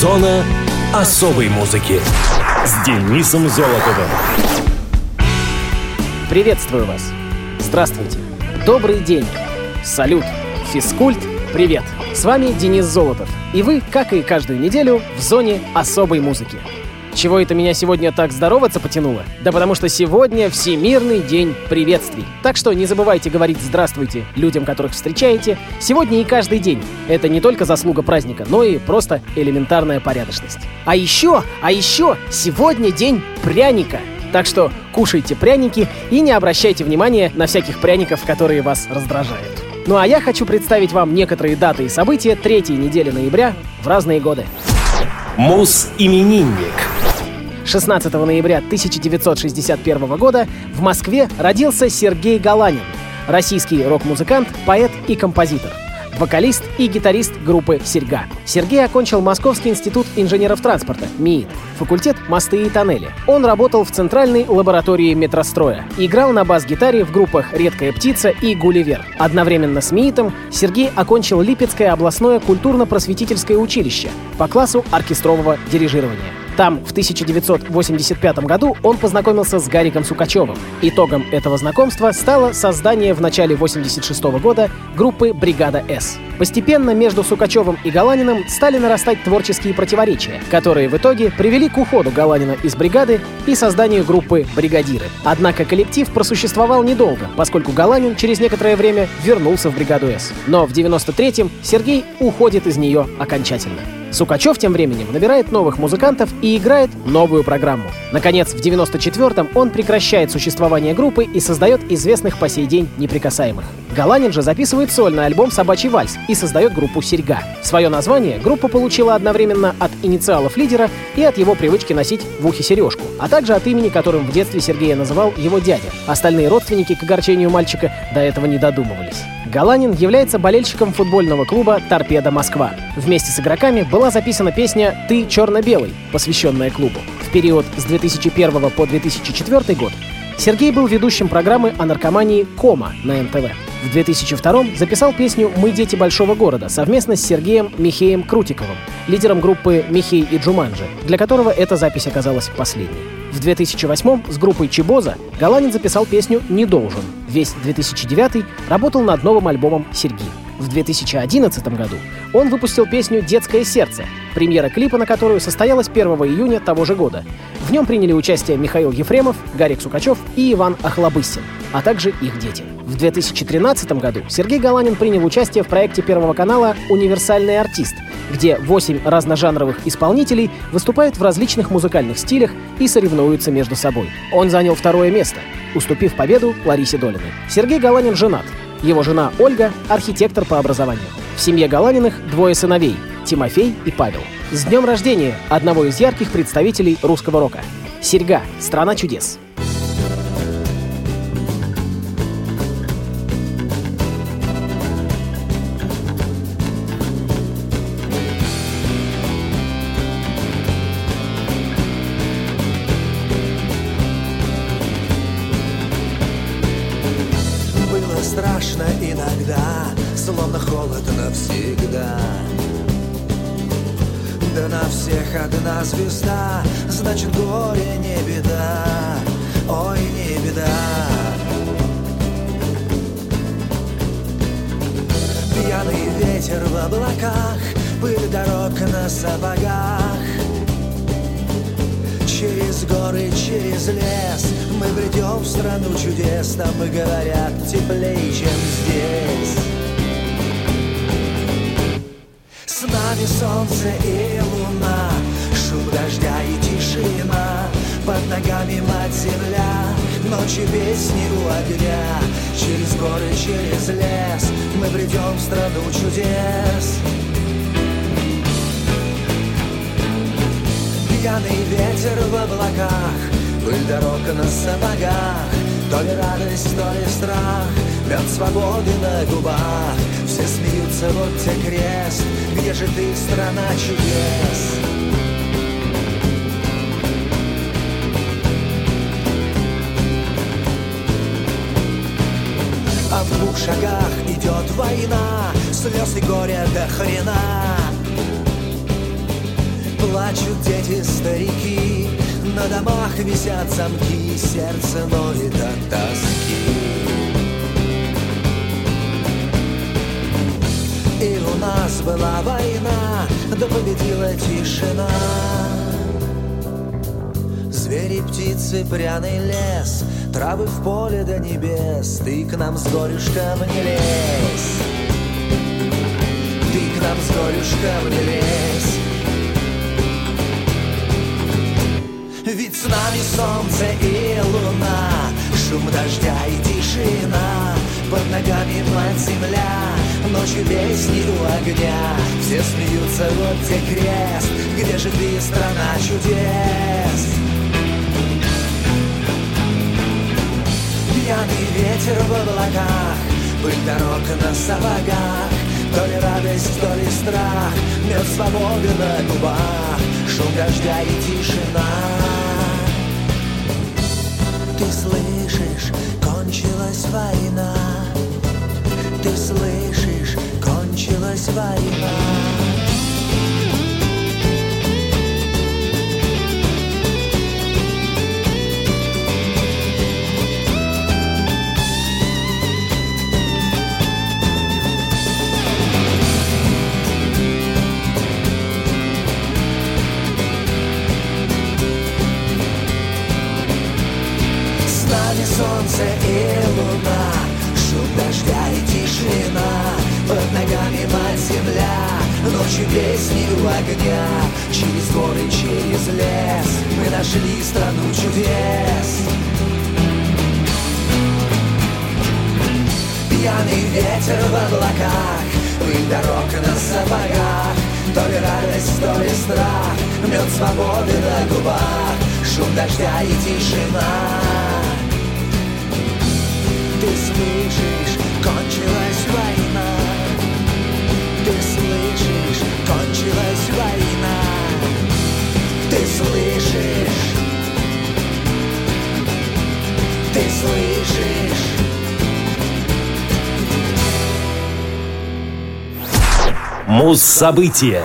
Зона особой музыки с Денисом Золотовым. Приветствую вас. Здравствуйте. Добрый день. Салют. Физкульт. Привет. С вами Денис Золотов. И вы, как и каждую неделю, в зоне особой музыки. Чего это меня сегодня так здороваться потянуло? Да потому что сегодня Всемирный день приветствий. Так что не забывайте говорить «здравствуйте» людям, которых встречаете, сегодня и каждый день. Это не только заслуга праздника, но и просто элементарная порядочность. А еще, а еще, сегодня день пряника. Так что кушайте пряники и не обращайте внимания на всяких пряников, которые вас раздражают. Ну а я хочу представить вам некоторые даты и события третьей недели ноября в разные годы. Мус-именинник. 16 ноября 1961 года в Москве родился Сергей Галанин, российский рок-музыкант, поэт и композитор вокалист и гитарист группы «Серьга». Сергей окончил Московский институт инженеров транспорта, МИИТ, факультет «Мосты и тоннели». Он работал в центральной лаборатории метростроя, играл на бас-гитаре в группах «Редкая птица» и «Гулливер». Одновременно с МИИТом Сергей окончил Липецкое областное культурно-просветительское училище по классу оркестрового дирижирования. Там в 1985 году он познакомился с Гариком Сукачевым. Итогом этого знакомства стало создание в начале 1986 года группы «Бригада С». Постепенно между Сукачевым и Галаниным стали нарастать творческие противоречия, которые в итоге привели к уходу Галанина из бригады и созданию группы «Бригадиры». Однако коллектив просуществовал недолго, поскольку Галанин через некоторое время вернулся в бригаду С. Но в 93-м Сергей уходит из нее окончательно. Сукачев тем временем набирает новых музыкантов и играет новую программу. Наконец, в 94-м он прекращает существование группы и создает известных по сей день неприкасаемых. Галанин же записывает сольный альбом «Собачий вальс» и создает группу «Серьга». Свое название группа получила одновременно от инициалов лидера и от его привычки носить в ухе сережку, а также от имени, которым в детстве Сергея называл его дядя. Остальные родственники к огорчению мальчика до этого не додумывались. Галанин является болельщиком футбольного клуба «Торпеда Москва». Вместе с игроками была записана песня «Ты черно-белый», посвященная клубу. В период с 2001 по 2004 год Сергей был ведущим программы о наркомании «Кома» на НТВ. В 2002 записал песню «Мы дети большого города» совместно с Сергеем Михеем Крутиковым, лидером группы «Михей и Джуманджи», для которого эта запись оказалась последней. В 2008 с группой Чебоза Галанин записал песню «Не должен». Весь 2009 работал над новым альбомом «Серги». В 2011 году он выпустил песню «Детское сердце», премьера клипа на которую состоялась 1 июня того же года. В нем приняли участие Михаил Ефремов, Гарик Сукачев и Иван Охлобыстин, а также их дети. В 2013 году Сергей Галанин принял участие в проекте Первого канала «Универсальный артист», где 8 разножанровых исполнителей выступают в различных музыкальных стилях и соревнуются между собой. Он занял второе место, уступив победу Ларисе Долиной. Сергей Галанин женат. Его жена Ольга – архитектор по образованию. В семье Галаниных двое сыновей – Тимофей и Павел. С днем рождения одного из ярких представителей русского рока. Серьга – страна чудес. Ветер в облаках, пыль дорог на сапогах. Через горы, через лес Мы бредем в страну чудес Там, говорят, теплее, чем здесь С нами солнце и луна Шум дождя и тишина Под ногами мать земля Ночью песни у огня. Через горы, через лес Мы бредем в страну чудес. Пьяный ветер в облаках Пыль дорог на сапогах. То ли радость, то ли страх Мед свободы на губах. Все смеются, вот те крест Где же ты, страна чудес? В двух шагах идет война. Слез и горя до хрена. Плачут дети, старики, на домах висят замки, сердце ноет от тоски. И у нас была война, да победила тишина. Звери, птицы, пряный лес, Травы в поле до небес, Ты к нам с горюшком не лезь. Ты к нам с горюшком не лезь. Ведь с нами солнце и луна, Шум дождя и тишина, Под ногами мать земля, Ночью песни у огня, Все смеются, вот где крест, Где же ты, страна чудес? Ветер в облаках, Пыль дорог на сапогах, То ли радость, то ли страх, Мед свободы на губах, Шум дождя и тишина. Ты слышишь, кончилась война, Ты слышишь, кончилась война. Песни у огня, через горы, через лес мы нашли страну чудес. Пьяный ветер в облаках, пыль дорог на сапогах, то ли радость, то ли страх, мед свободы на губах, шум дождя и тишина. Муз-события.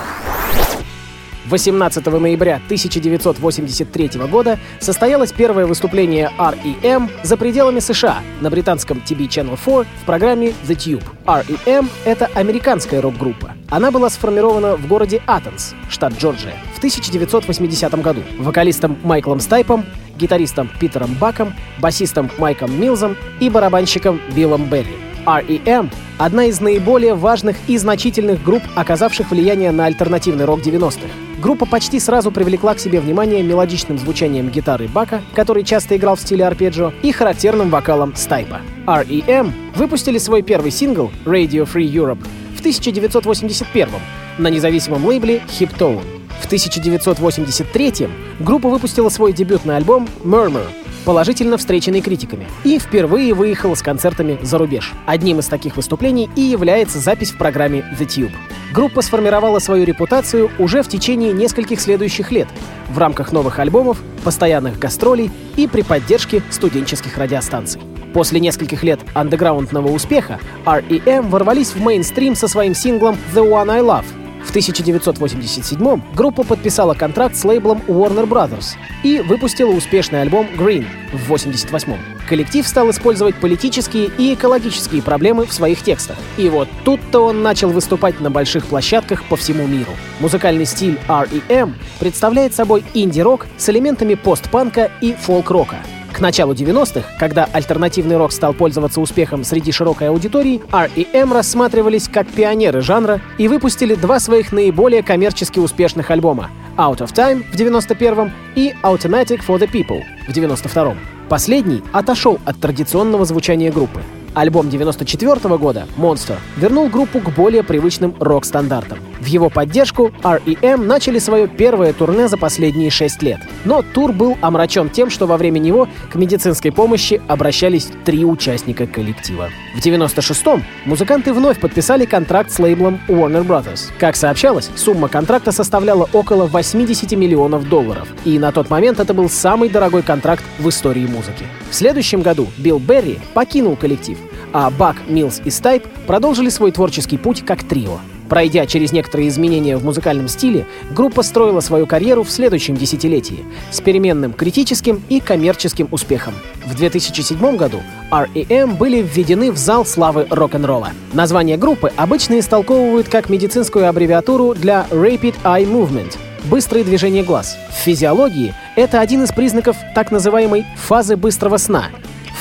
18 ноября 1983 года состоялось первое выступление R.E.M. за пределами США на британском TV Channel 4 в программе The Tube. R.E.M. — это американская рок-группа. Она была сформирована в городе Атенс, штат Джорджия, в 1980 году вокалистом Майклом Стайпом, гитаристом Питером Баком, басистом Майком Милзом и барабанщиком Биллом Берри. R.E.M. — одна из наиболее важных и значительных групп, оказавших влияние на альтернативный рок 90-х. Группа почти сразу привлекла к себе внимание мелодичным звучанием гитары Бака, который часто играл в стиле арпеджио, и характерным вокалом Стайпа. R.E.M. выпустили свой первый сингл «Radio Free Europe» в 1981 на независимом лейбле Hiptone. В 1983 группа выпустила свой дебютный альбом «Murmur», положительно встреченный критиками, и впервые выехала с концертами за рубеж. Одним из таких выступлений и является запись в программе The Tube. Группа сформировала свою репутацию уже в течение нескольких следующих лет в рамках новых альбомов, постоянных гастролей и при поддержке студенческих радиостанций. После нескольких лет андеграундного успеха R.E.M. ворвались в мейнстрим со своим синглом «The One I Love», в 1987 группа подписала контракт с лейблом Warner Brothers и выпустила успешный альбом Green в 1988 Коллектив стал использовать политические и экологические проблемы в своих текстах. И вот тут-то он начал выступать на больших площадках по всему миру. Музыкальный стиль R.E.M. представляет собой инди-рок с элементами постпанка и фолк-рока. К началу 90-х, когда альтернативный рок стал пользоваться успехом среди широкой аудитории, R.E.M. рассматривались как пионеры жанра и выпустили два своих наиболее коммерчески успешных альбома «Out of Time» в 91-м и «Automatic for the People» в 92-м. Последний отошел от традиционного звучания группы. Альбом 94 года «Monster» вернул группу к более привычным рок-стандартам. В его поддержку R.E.M. начали свое первое турне за последние шесть лет. Но тур был омрачен тем, что во время него к медицинской помощи обращались три участника коллектива. В 96-м музыканты вновь подписали контракт с лейблом Warner Brothers. Как сообщалось, сумма контракта составляла около 80 миллионов долларов. И на тот момент это был самый дорогой контракт в истории музыки. В следующем году Билл Берри покинул коллектив, а Бак, Милс и Стайп продолжили свой творческий путь как трио. Пройдя через некоторые изменения в музыкальном стиле, группа строила свою карьеру в следующем десятилетии с переменным критическим и коммерческим успехом. В 2007 году R.E.M. были введены в зал славы рок-н-ролла. Название группы обычно истолковывают как медицинскую аббревиатуру для Rapid Eye Movement — быстрые движения глаз. В физиологии это один из признаков так называемой фазы быстрого сна,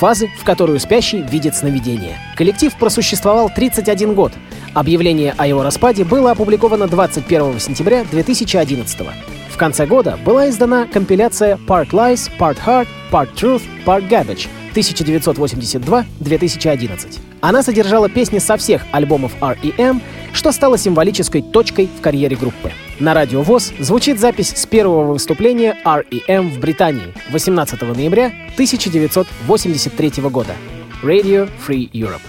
фазы, в которую спящий видит сновидение. Коллектив просуществовал 31 год. Объявление о его распаде было опубликовано 21 сентября 2011 В конце года была издана компиляция Part Lies, Part Heart, Part Truth, Part Garbage 1982-2011. Она содержала песни со всех альбомов R.E.M., что стало символической точкой в карьере группы. На радио ВОЗ звучит запись с первого выступления R.E.M. в Британии 18 ноября 1983 года. Radio Free Europe.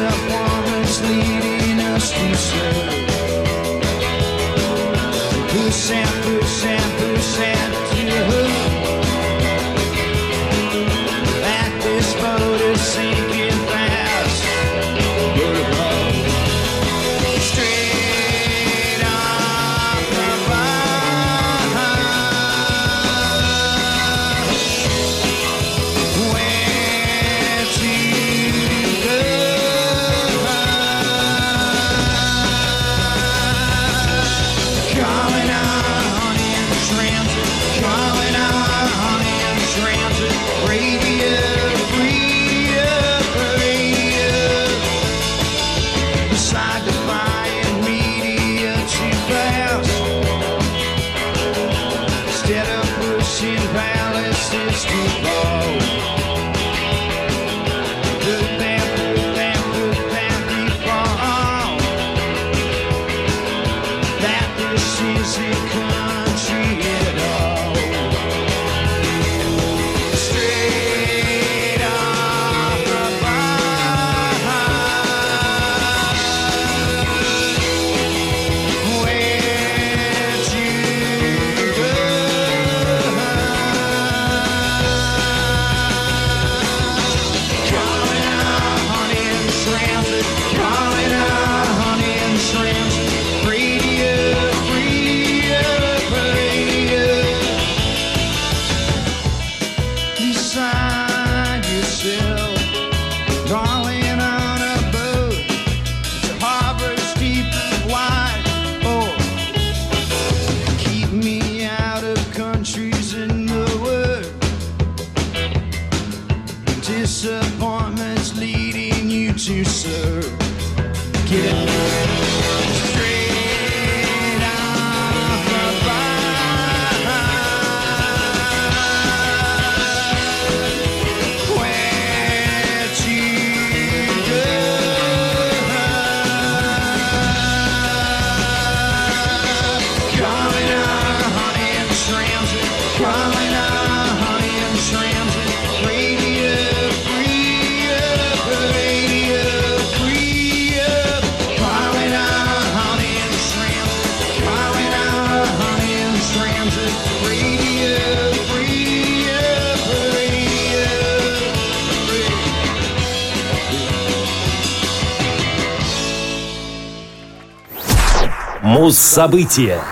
that woman's leading us to say you, sir. Get out. of here. Муз-события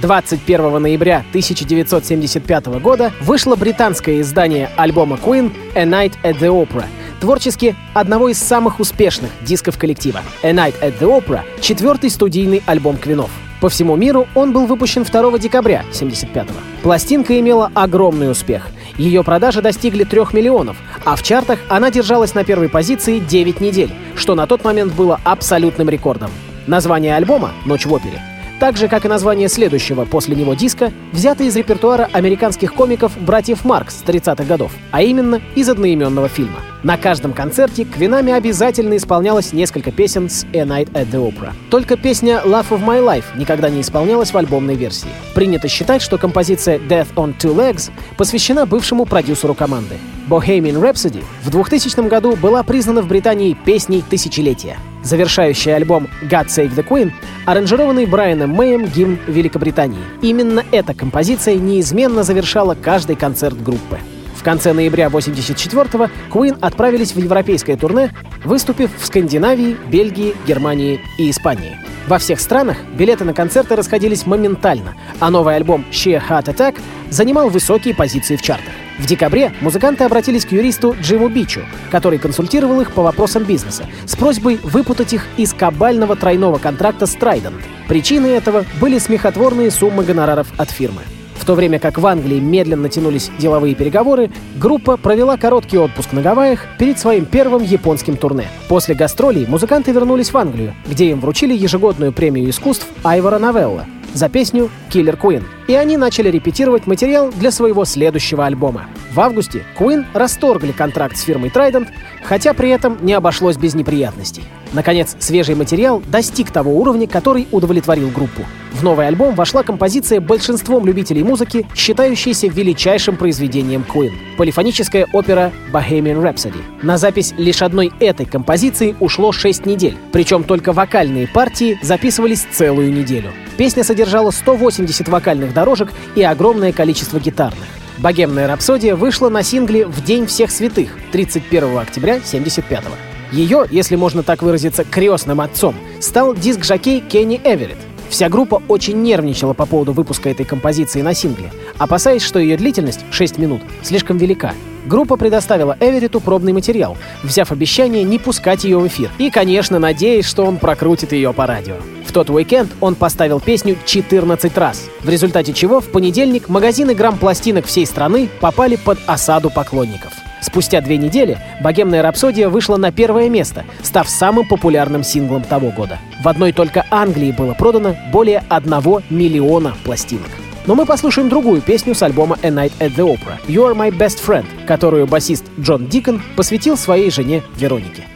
21 ноября 1975 года вышло британское издание альбома Queen «A Night at the Opera», творчески одного из самых успешных дисков коллектива. «A Night at the Opera» — четвертый студийный альбом Квинов. По всему миру он был выпущен 2 декабря 1975 -го. Пластинка имела огромный успех Ее продажи достигли 3 миллионов, а в чартах она держалась на первой позиции 9 недель, что на тот момент было абсолютным рекордом. Название альбома «Ночь в опере» так же, как и название следующего после него диска, взято из репертуара американских комиков братьев Маркс 30-х годов, а именно из одноименного фильма. На каждом концерте Квинами обязательно исполнялось несколько песен с A Night at the Opera. Только песня Love of My Life никогда не исполнялась в альбомной версии. Принято считать, что композиция Death on Two Legs посвящена бывшему продюсеру команды. Bohemian Rhapsody в 2000 году была признана в Британии песней тысячелетия. Завершающий альбом God Save the Queen, аранжированный Брайаном Мэем гимн Великобритании. Именно эта композиция неизменно завершала каждый концерт группы. В конце ноября 1984-го Queen отправились в европейское турне, выступив в Скандинавии, Бельгии, Германии и Испании. Во всех странах билеты на концерты расходились моментально, а новый альбом Sheer Heart Attack занимал высокие позиции в чартах. В декабре музыканты обратились к юристу Джиму Бичу, который консультировал их по вопросам бизнеса, с просьбой выпутать их из кабального тройного контракта с Trident. Причиной этого были смехотворные суммы гонораров от фирмы. То время как в Англии медленно тянулись деловые переговоры, группа провела короткий отпуск на Гавайях перед своим первым японским турне. После гастролей музыканты вернулись в Англию, где им вручили ежегодную премию искусств Айвора Новелла за песню «Killer Queen». И они начали репетировать материал для своего следующего альбома. В августе Queen расторгли контракт с фирмой Trident, хотя при этом не обошлось без неприятностей. Наконец, свежий материал достиг того уровня, который удовлетворил группу. В новый альбом вошла композиция большинством любителей музыки, считающаяся величайшим произведением Queen — полифоническая опера Bohemian Rhapsody. На запись лишь одной этой композиции ушло 6 недель, причем только вокальные партии записывались целую неделю. Песня содержала 180 вокальных дорожек и огромное количество гитарных. «Богемная рапсодия» вышла на сингле «В День всех святых» 31 октября 1975 года. Ее, если можно так выразиться, крестным отцом стал диск-жокей Кенни Эверетт. Вся группа очень нервничала по поводу выпуска этой композиции на сингле, опасаясь, что ее длительность, 6 минут, слишком велика. Группа предоставила Эверету пробный материал, взяв обещание не пускать ее в эфир. И, конечно, надеясь, что он прокрутит ее по радио. В тот уикенд он поставил песню 14 раз, в результате чего в понедельник магазины грамм-пластинок всей страны попали под осаду поклонников. Спустя две недели «Богемная рапсодия» вышла на первое место, став самым популярным синглом того года. В одной только Англии было продано более одного миллиона пластинок. Но мы послушаем другую песню с альбома A Night at the Opera «You're My Best Friend», которую басист Джон Дикон посвятил своей жене Веронике.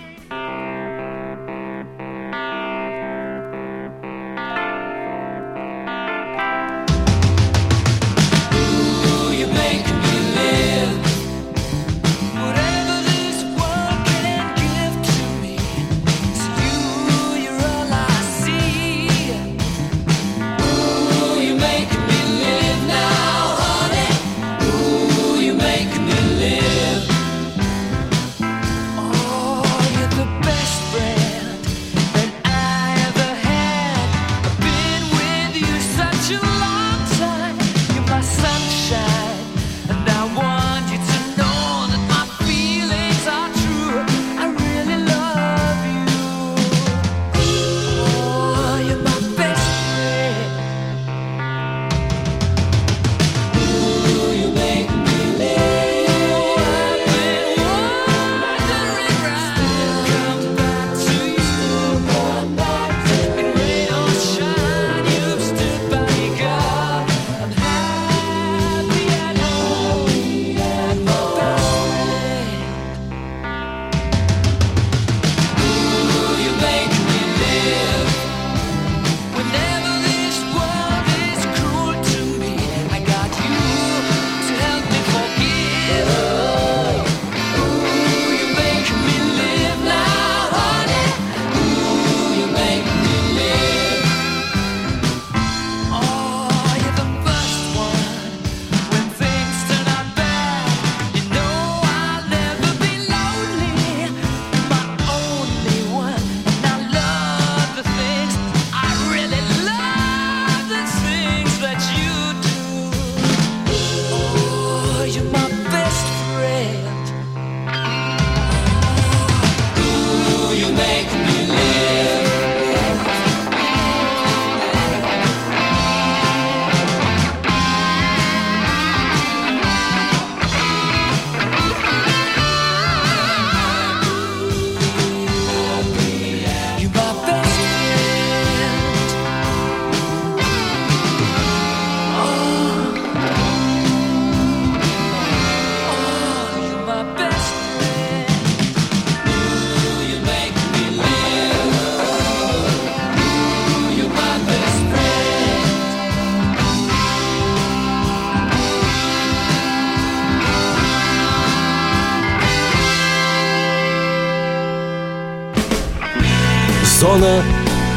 Зона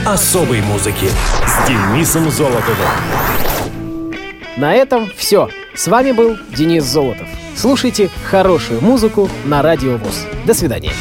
особой музыки с Денисом Золотовым. На этом все. С вами был Денис Золотов. Слушайте хорошую музыку на Радио ВОЗ. До свидания.